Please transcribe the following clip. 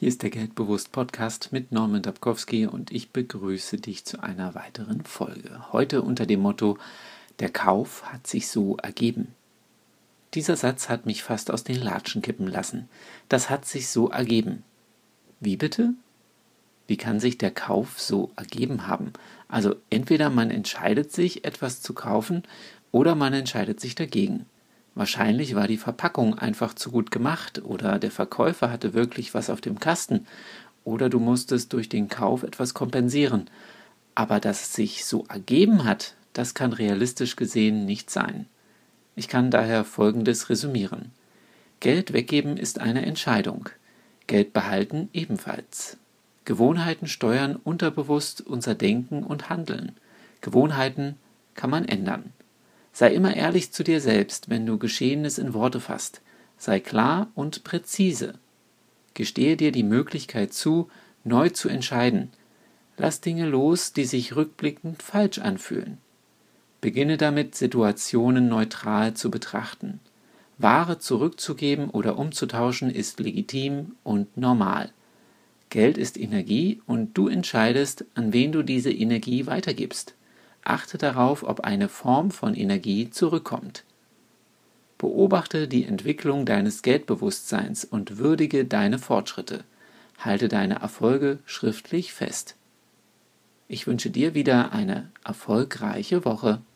Hier ist der Geldbewusst Podcast mit Norman Dabkowski und ich begrüße dich zu einer weiteren Folge. Heute unter dem Motto Der Kauf hat sich so ergeben. Dieser Satz hat mich fast aus den Latschen kippen lassen. Das hat sich so ergeben. Wie bitte? Wie kann sich der Kauf so ergeben haben? Also entweder man entscheidet sich, etwas zu kaufen, oder man entscheidet sich dagegen. Wahrscheinlich war die Verpackung einfach zu gut gemacht oder der Verkäufer hatte wirklich was auf dem Kasten oder du musstest durch den Kauf etwas kompensieren. Aber dass es sich so ergeben hat, das kann realistisch gesehen nicht sein. Ich kann daher Folgendes resümieren. Geld weggeben ist eine Entscheidung. Geld behalten ebenfalls. Gewohnheiten steuern unterbewusst unser Denken und Handeln. Gewohnheiten kann man ändern. Sei immer ehrlich zu dir selbst, wenn du Geschehenes in Worte fasst. Sei klar und präzise. Gestehe dir die Möglichkeit zu, neu zu entscheiden. Lass Dinge los, die sich rückblickend falsch anfühlen. Beginne damit, Situationen neutral zu betrachten. Ware zurückzugeben oder umzutauschen ist legitim und normal. Geld ist Energie und du entscheidest, an wen du diese Energie weitergibst. Achte darauf, ob eine Form von Energie zurückkommt. Beobachte die Entwicklung deines Geldbewusstseins und würdige deine Fortschritte. Halte deine Erfolge schriftlich fest. Ich wünsche dir wieder eine erfolgreiche Woche.